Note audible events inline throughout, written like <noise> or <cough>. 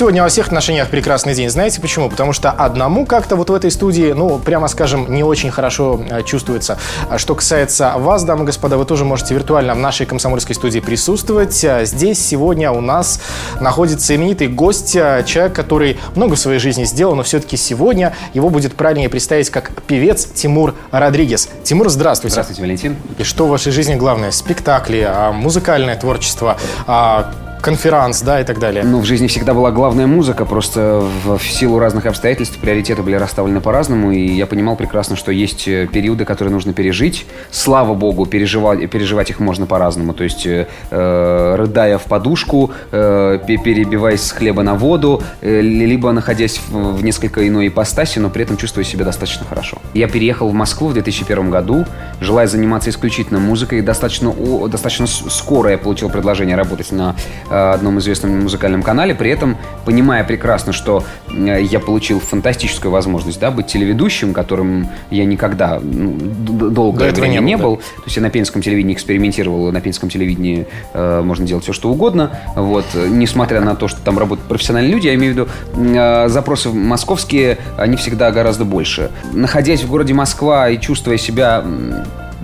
Сегодня во всех отношениях прекрасный день. Знаете почему? Потому что одному как-то вот в этой студии, ну, прямо скажем, не очень хорошо э, чувствуется. А Что касается вас, дамы и господа, вы тоже можете виртуально в нашей комсомольской студии присутствовать. А Здесь сегодня у нас находится именитый гость, э, человек, который много в своей жизни сделал, но все-таки сегодня его будет правильнее представить как певец Тимур Родригес. Тимур, здравствуйте. Здравствуйте, Валентин. И что в вашей жизни главное? Спектакли, а, музыкальное творчество, конферанс, да, и так далее. Ну, в жизни всегда была главная музыка, просто в, в силу разных обстоятельств приоритеты были расставлены по-разному, и я понимал прекрасно, что есть э, периоды, которые нужно пережить. Слава богу, переживать, переживать их можно по-разному. То есть, э, э, рыдая в подушку, э, пе- перебиваясь с хлеба на воду, э, либо находясь в, в несколько иной ипостаси, но при этом чувствуя себя достаточно хорошо. Я переехал в Москву в 2001 году, желая заниматься исключительно музыкой. Достаточно, о- достаточно скоро я получил предложение работать на одном известном музыкальном канале, при этом понимая прекрасно, что э, я получил фантастическую возможность да, быть телеведущим, которым я никогда ну, До долгое этого время не не был, был. То есть я на пензенском телевидении экспериментировал, на пензенском телевидении э, можно делать все, что угодно. Вот. Э, Несмотря на то, что там работают профессиональные люди, я имею в виду, э, запросы московские, они всегда гораздо больше. Находясь в городе Москва и чувствуя себя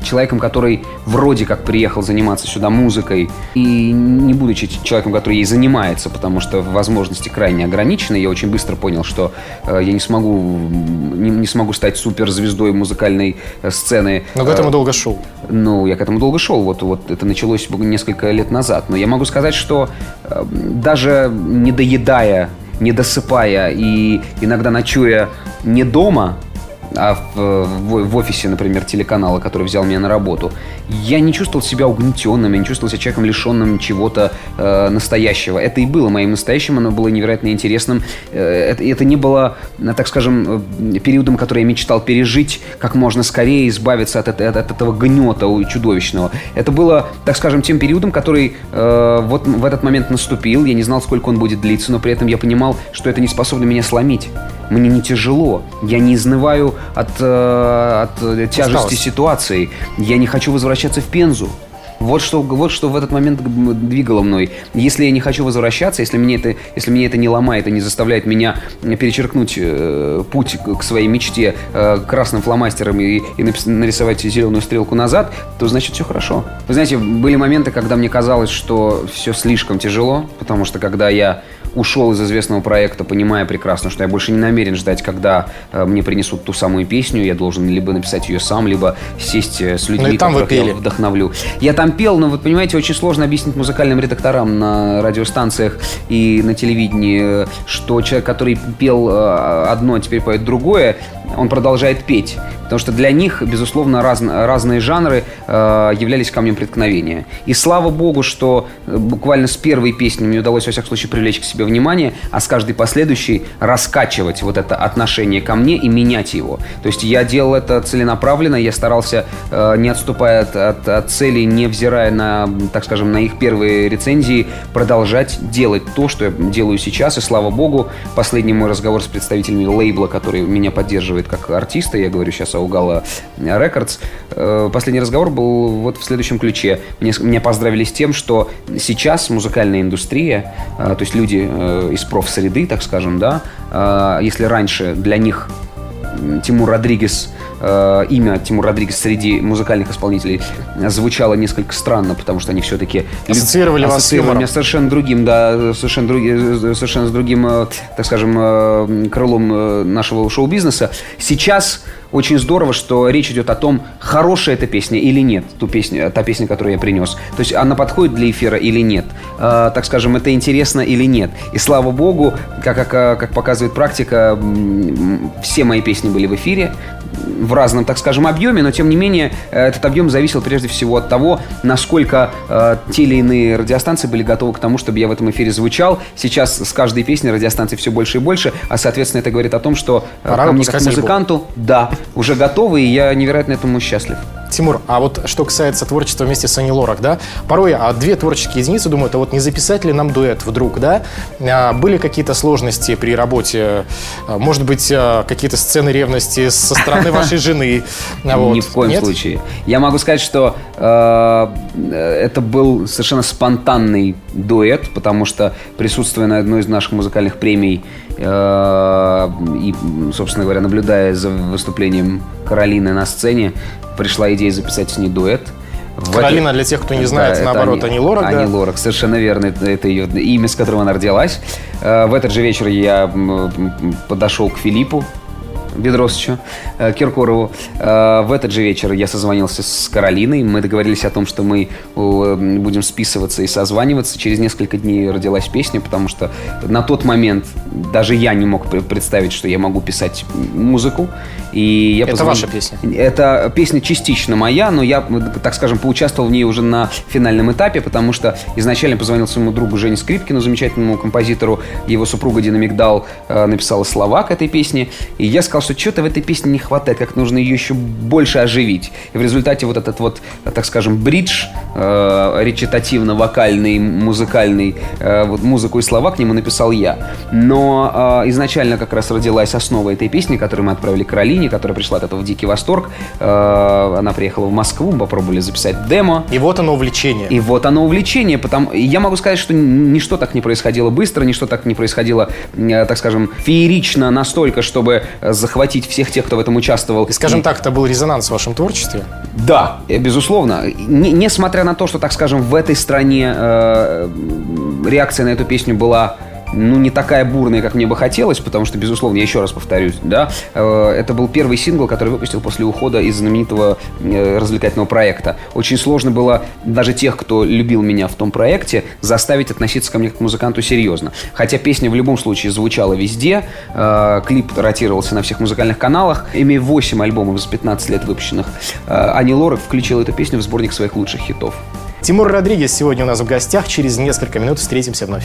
человеком, который вроде как приехал заниматься сюда музыкой, и не будучи человеком, который ей занимается, потому что возможности крайне ограничены, я очень быстро понял, что э, я не смогу, не, не смогу стать суперзвездой музыкальной э, сцены. Но к Э, этому долго шел. ну, я к этому долго шел. Вот, вот это началось несколько лет назад. Но я могу сказать, что э, даже не доедая, не досыпая и иногда ночуя не дома, а в, в- офисе, например, телеканала, который взял меня на работу, я не чувствовал себя угнетенным, я не чувствовал себя человеком, лишенным чего-то э, настоящего. Это и было моим настоящим, оно было невероятно интересным. Э, это, это не было, э, так скажем, э, периодом, который я мечтал пережить как можно скорее, избавиться от, это- от этого гнета чудовищного. Это было, так скажем, тем периодом, который э, вот в этот момент наступил. Я не знал, сколько он будет длиться, но при этом я понимал, что это не способно меня сломить. Мне не тяжело. Я не изнываю от, э, от тяжести Усталость. ситуации. Я не хочу возвращаться в Пензу. Вот что, вот что в этот момент двигало мной. Если я не хочу возвращаться, если мне это, если меня это не ломает и не заставляет меня перечеркнуть э, путь к своей мечте э, красным фломастером и, и нарисовать зеленую стрелку назад, то значит все хорошо. Вы знаете, были моменты, когда мне казалось, что все слишком тяжело, потому что когда я ушел из известного проекта, понимая прекрасно, что я больше не намерен ждать, когда э, мне принесут ту самую песню, я должен либо написать ее сам, либо сесть э, с людьми, Ну и там вы которых я пели. вдохновлю. Я там пел, но вот понимаете, очень сложно объяснить музыкальным редакторам на радиостанциях и на телевидении, что человек, который пел э, одно, а теперь поет другое, он продолжает петь. Потому что для них, безусловно, раз- разные жанры э, являлись камнем преткновения. И слава богу, что э, буквально с первой песни мне удалось, во всяком случае, привлечь к себе внимание, а с каждой последующей раскачивать вот это отношение ко мне и менять его. То есть я делал это целенаправленно, я старался, э, не отступая от, от, от целей, не взирая на, так скажем, на их первые рецензии, продолжать делать то, что я делаю сейчас. И слава богу, последний мой разговор с представителями лейбла, который меня поддерживает как артиста, я говорю сейчас о Угала Рекордс, э, последний разговор был вот в следующем ключе. Мне, меня поздравили с тем, что сейчас музыкальная индустрия, э, то есть люди э, из профсреды, так скажем, да, э, если раньше для них Тимур Родригес, э, имя Тимур Родригес среди музыкальных исполнителей звучало несколько странно, потому что они все-таки Ассоциировали вас ассоциировали меня совершенно другим, да, совершенно, други- совершенно с другим, э, так скажем, э, крылом нашего шоу-бизнеса. Сейчас очень здорово, что речь идет о том, хорошая эта песня или нет, ту песню, та песня, которую я принес. То есть она подходит для эфира или нет. Э, так скажем, это интересно или нет. И слава богу, как, как, как показывает практика, все мои песни были в эфире в разном, так скажем, объеме, но тем не менее э, этот объем зависел прежде всего от того, насколько э, те или иные радиостанции были готовы к тому, чтобы я в этом эфире звучал. Сейчас с каждой песней радиостанций все больше и больше, а соответственно это говорит о том, что э, ко мне как музыканту, да, уже готовы, и я невероятно этому счастлив. Тимур, а вот что касается творчества вместе с Ани Лорак, да, порой а две творческие единицы думают, а вот не записать ли нам дуэт вдруг, да? А, были какие-то сложности при работе? А, может быть, а, какие-то сцены ревности со стороны <laughs> вашей жены? Вот. Ни в коем Нет? случае. Я могу сказать, что э, это был совершенно спонтанный дуэт, потому что присутствуя на одной из наших музыкальных премий э, и, собственно говоря, наблюдая за выступлением Каролины на сцене, пришла идея записать с ней дуэт. Каролина, для тех, кто не знает, да, наоборот, Ани, Ани Лорак. Ани да? Лорак, совершенно верно. Это, ее имя, с которым она родилась. Э, в этот же вечер я подошел к Филиппу, Бедросовичу э, Киркорову. Э, в этот же вечер я созвонился с Каролиной. Мы договорились о том, что мы будем списываться и созваниваться. Через несколько дней родилась песня, потому что на тот момент даже я не мог представить, что я могу писать музыку. И я это позвон... ваша песня? Это песня частично моя, но я, так скажем, поучаствовал в ней уже на финальном этапе, потому что изначально позвонил своему другу Жене Скрипкину, замечательному композитору. Его супруга Дина Мигдал э, написала слова к этой песне. И я сказал, что что-то в этой песне не хватает, как нужно ее еще больше оживить. И в результате вот этот вот, так скажем, бридж э, речитативно-вокальный, музыкальный, э, вот музыку и слова к нему написал я. Но э, изначально как раз родилась основа этой песни, которую мы отправили Каролине, которая пришла от этого в дикий восторг. Э, она приехала в Москву, мы попробовали записать демо. И вот оно увлечение. И вот оно увлечение. Потому... Я могу сказать, что ничто так не происходило быстро, ничто так не происходило, э, так скажем, феерично настолько, чтобы захватить захватить всех тех, кто в этом участвовал. И, скажем так, это был резонанс в вашем творчестве? Да, э, безусловно. Не, несмотря на то, что, так скажем, в этой стране э, реакция на эту песню была ну, не такая бурная, как мне бы хотелось, потому что, безусловно, я еще раз повторюсь, да, э, это был первый сингл, который выпустил после ухода из знаменитого э, развлекательного проекта. Очень сложно было даже тех, кто любил меня в том проекте, заставить относиться ко мне как к музыканту серьезно. Хотя песня в любом случае звучала везде, э, клип ротировался на всех музыкальных каналах, имея 8 альбомов за 15 лет выпущенных, Ани Лорак включила эту песню в сборник своих лучших хитов. Тимур Родригес сегодня у нас в гостях. Через несколько минут встретимся вновь.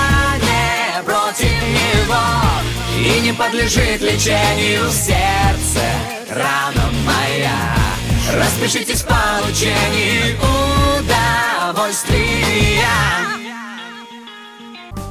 не подлежит лечению сердце, рана моя Распишитесь в получении удовольствия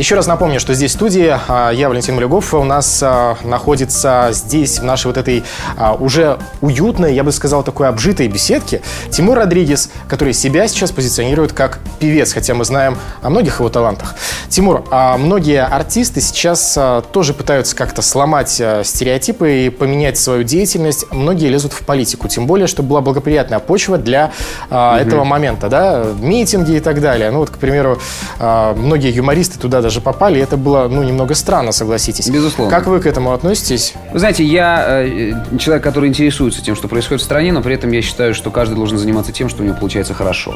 еще раз напомню, что здесь в студии а, я, Валентин Малюгов, у нас а, находится здесь, в нашей вот этой а, уже уютной, я бы сказал, такой обжитой беседке, Тимур Родригес, который себя сейчас позиционирует как певец, хотя мы знаем о многих его талантах. Тимур, многие артисты сейчас тоже пытаются как-то сломать стереотипы и поменять свою деятельность. Многие лезут в политику, тем более, что была благоприятная почва для угу. этого момента, да, митинги и так далее. Ну вот, к примеру, многие юмористы туда даже даже попали. Это было, ну, немного странно, согласитесь. Безусловно. Как вы к этому относитесь? Вы знаете, я э, человек, который интересуется тем, что происходит в стране, но при этом я считаю, что каждый должен заниматься тем, что у него получается хорошо.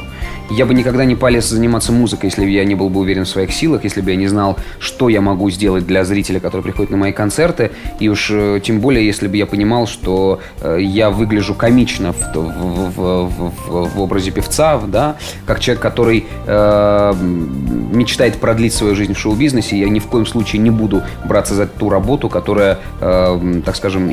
Я бы никогда не полез заниматься музыкой, если бы я не был бы уверен в своих силах, если бы я не знал, что я могу сделать для зрителя, который приходит на мои концерты. И уж э, тем более, если бы я понимал, что э, я выгляжу комично в, в, в, в, в образе певца, да, как человек, который э, мечтает продлить свою жизнь в шоу-бизнесе, я ни в коем случае не буду браться за ту работу, которая, э, так скажем,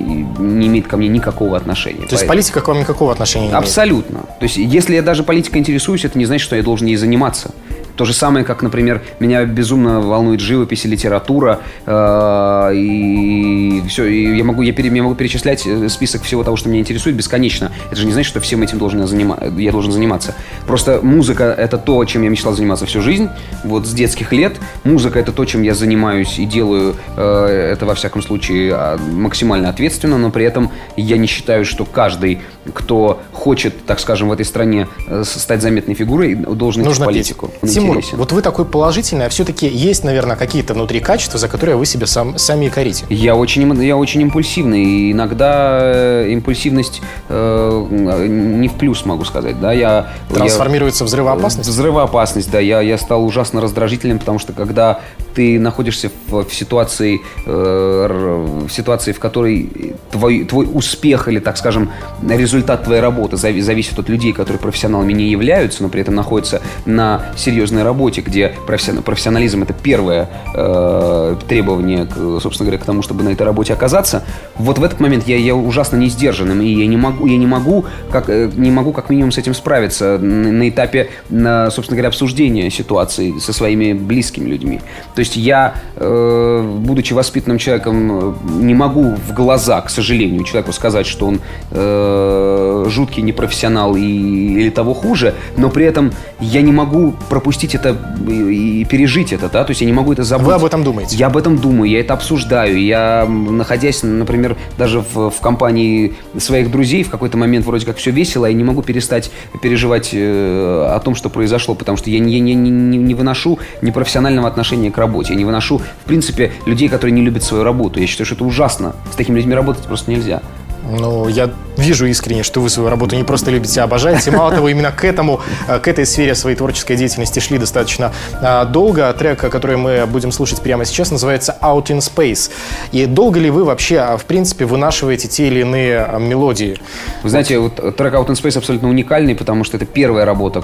не имеет ко мне никакого отношения. То Поэтому... есть политика к вам никакого отношения не имеет? Абсолютно. То есть если я даже политикой интересуюсь, это не значит, что я должен ей заниматься. То же самое, как, например, меня безумно волнует живопись и литература, э, и все, и я могу, я, пере, я могу перечислять э, список всего того, что меня интересует бесконечно. Это же не значит, что всем этим должен я, занима, я должен заниматься. Просто музыка — это то, чем я мечтал заниматься всю жизнь, вот с детских лет. Музыка — это то, чем я занимаюсь и делаю э, это, во всяком случае, а, максимально ответственно, но при этом я не считаю, что каждый, кто хочет, так скажем, в этой стране стать заметной фигурой, должен Нужно идти в политику. Петь. Тимур, интересен. вот вы такой положительный, а все-таки есть, наверное, какие-то внутри качества, за которые вы себя сам, сами корите. Я очень, я очень импульсивный, и иногда э, импульсивность э, не в плюс, могу сказать. Да? Я, Трансформируется я, в взрывоопасность? Взрывоопасность, да. Я, я стал ужасно раздражительным, потому что когда ты находишься в, в ситуации, э, в ситуации, в которой твой, твой успех или, так скажем, результат твоей работы зависит от людей, которые профессионалами не являются, но при этом находятся на серьезной работе, где профессионализм это первое э, требование, собственно говоря, к тому, чтобы на этой работе оказаться. Вот в этот момент я, я ужасно не сдержанным, и я не могу, я не могу, как, э, не могу как минимум с этим справиться на, на этапе, на, собственно говоря, обсуждения ситуации со своими близкими людьми. То есть я, э, будучи воспитанным человеком, не могу в глаза, к сожалению, человеку сказать, что он э, жуткий непрофессионал и, или того хуже, но при этом я не могу пропустить это и, и пережить это, да, то есть я не могу это забыть. Вы об этом думаете? Я об этом думаю, я это обсуждаю, я, находясь, например, даже в, в компании своих друзей, в какой-то момент вроде как все весело, я не могу перестать переживать э, о том, что произошло, потому что я не, не, не, не выношу непрофессионального отношения к работе, я не выношу, в принципе, людей, которые не любят свою работу. Я считаю, что это ужасно. С такими людьми работать просто нельзя. Ну, я вижу искренне, что вы свою работу не просто любите, а обожаете. Мало того, именно к этому, э, к этой сфере своей творческой деятельности шли достаточно э, долго. Трек, который мы будем слушать прямо сейчас, называется Out in Space. И долго ли вы вообще, а, в принципе, вынашиваете те или иные э, мелодии? Вы знаете, вот трек Out in Space абсолютно уникальный, потому что это первая работа,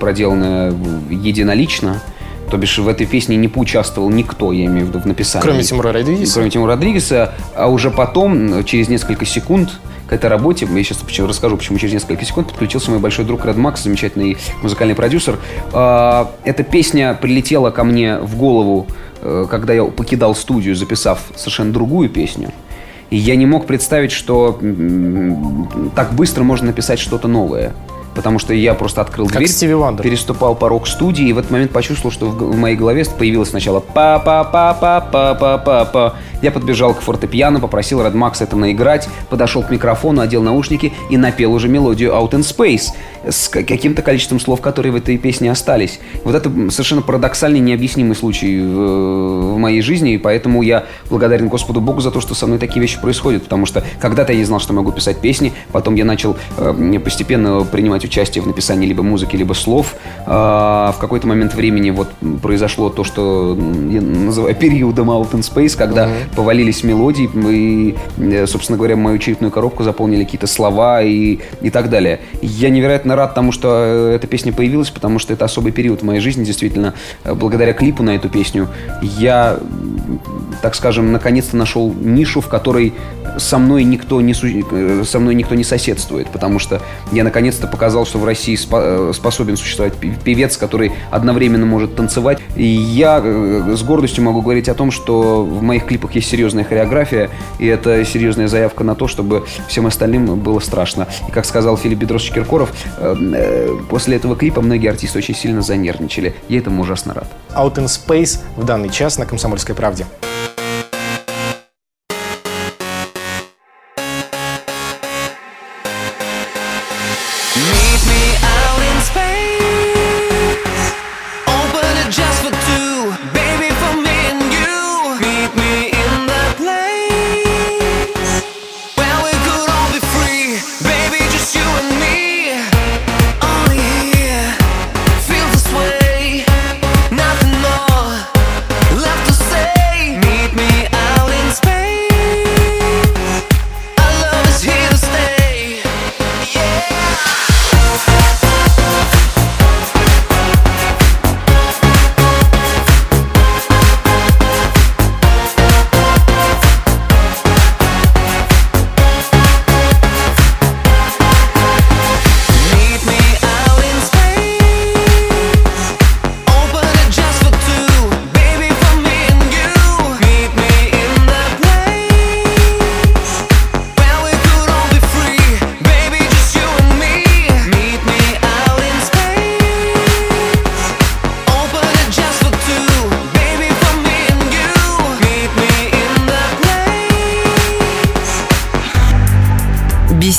проделанная единолично. То бишь в этой песне не поучаствовал никто, я имею в виду в написании. Кроме Тимура Родригеса? Кроме Тимура Родригеса. А уже потом, через несколько секунд, к этой работе, я сейчас расскажу, почему через несколько секунд подключился мой большой друг Ред Макс, замечательный музыкальный продюсер. А, эта песня прилетела ко мне в голову, э, когда я покидал студию, записав совершенно другую песню. И я не мог представить, что так быстро можно написать что-то новое потому что я просто открыл как дверь, Стиви Вандер. переступал порог студии, и в этот момент почувствовал, что в, в моей голове появилось сначала па Я подбежал к фортепиано, попросил Red Max это наиграть, подошел к микрофону, одел наушники и напел уже мелодию Out in Space с каким-то количеством слов, которые в этой песне остались. Вот это совершенно парадоксальный, необъяснимый случай в, в моей жизни, и поэтому я благодарен Господу Богу за то, что со мной такие вещи происходят, потому что когда-то я не знал, что могу писать песни, потом я начал э, постепенно принимать участие в написании либо музыки, либо слов. А в какой-то момент времени вот произошло то, что я называю периодом Out in Space, когда uh-huh. Повалились мелодии, и, э, собственно говоря, мою черепную коробку заполнили какие-то слова и, и так далее. Я невероятно рад тому, что эта песня появилась, потому что это особый период в моей жизни, действительно. Благодаря клипу на эту песню я, так скажем, наконец-то нашел нишу, в которой со мной никто не, э, со мной никто не соседствует, потому что я наконец-то показал, что в России спо- э, способен существовать певец, который одновременно может танцевать. И я э, с гордостью могу говорить о том, что в моих клипах есть серьезная хореография, и это серьезная заявка на то, чтобы всем остальным было страшно. И как сказал Филипп Бедросович Киркоров, после этого клипа многие артисты очень сильно занервничали. Я этому ужасно рад. Out in Space в данный час на «Комсомольской правде» команде.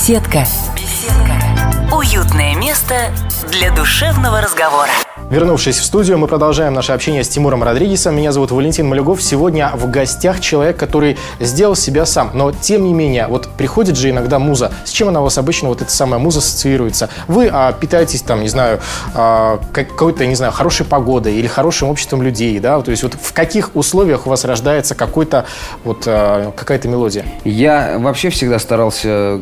Беседка. Беседка. Уютное место для душевного разговора. Вернувшись в студию, мы продолжаем наше общение с Тимуром Родригесом. Меня зовут Валентин Малюгов. Сегодня в гостях человек, который сделал себя сам. Но, тем не менее, вот приходит же иногда муза. С чем она у вас обычно, вот эта самая муза ассоциируется? Вы а, питаетесь, там, не знаю, а, какой-то, не знаю, хорошей погодой или хорошим обществом людей, да? То есть вот в каких условиях у вас рождается какой-то, вот, а, какая-то мелодия? Я вообще всегда старался э,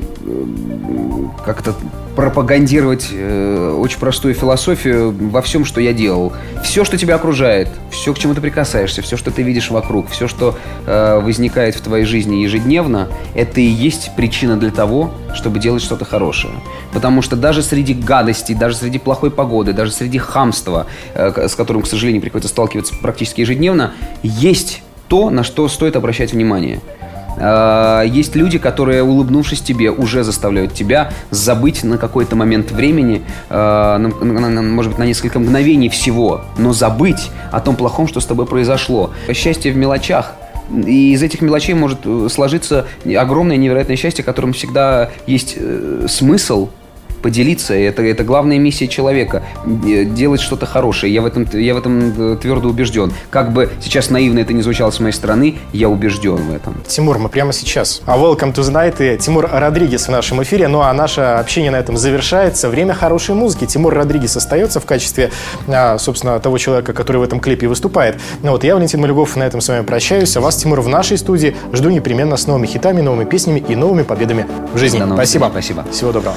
как-то пропагандировать э, очень простую философию во всем, что я делал. Все, что тебя окружает, все, к чему ты прикасаешься, все, что ты видишь вокруг, все, что э, возникает в твоей жизни ежедневно, это и есть причина для того, чтобы делать что-то хорошее. Потому что даже среди гадостей, даже среди плохой погоды, даже среди хамства, э, с которым, к сожалению, приходится сталкиваться практически ежедневно, есть то, на что стоит обращать внимание – Э, есть люди, которые, улыбнувшись тебе, уже заставляют тебя забыть на какой-то момент времени, э, может быть, на несколько мгновений всего, но забыть о том плохом, что с тобой произошло. Счастье в мелочах. И из этих мелочей может э, сложиться огромное невероятное счастье, которым всегда есть смысл, поделиться. Это, это главная миссия человека – делать что-то хорошее. Я в, этом, я в этом э, твердо убежден. Как бы сейчас наивно это не звучало с моей стороны, я убежден в этом. Тимур, мы прямо сейчас. А Welcome to the Night и Тимур Родригес в нашем эфире. Ну а наше общение на этом завершается. Время хорошей музыки. Тимур Родригес остается в качестве, а, собственно, того человека, который в этом клипе выступает. Ну вот я, Валентин Малюгов, на этом с вами прощаюсь. А вас, Тимур, в нашей студии жду непременно с новыми хитами, новыми песнями и новыми победами в жизни. Спасибо. Спасибо. Всего доброго.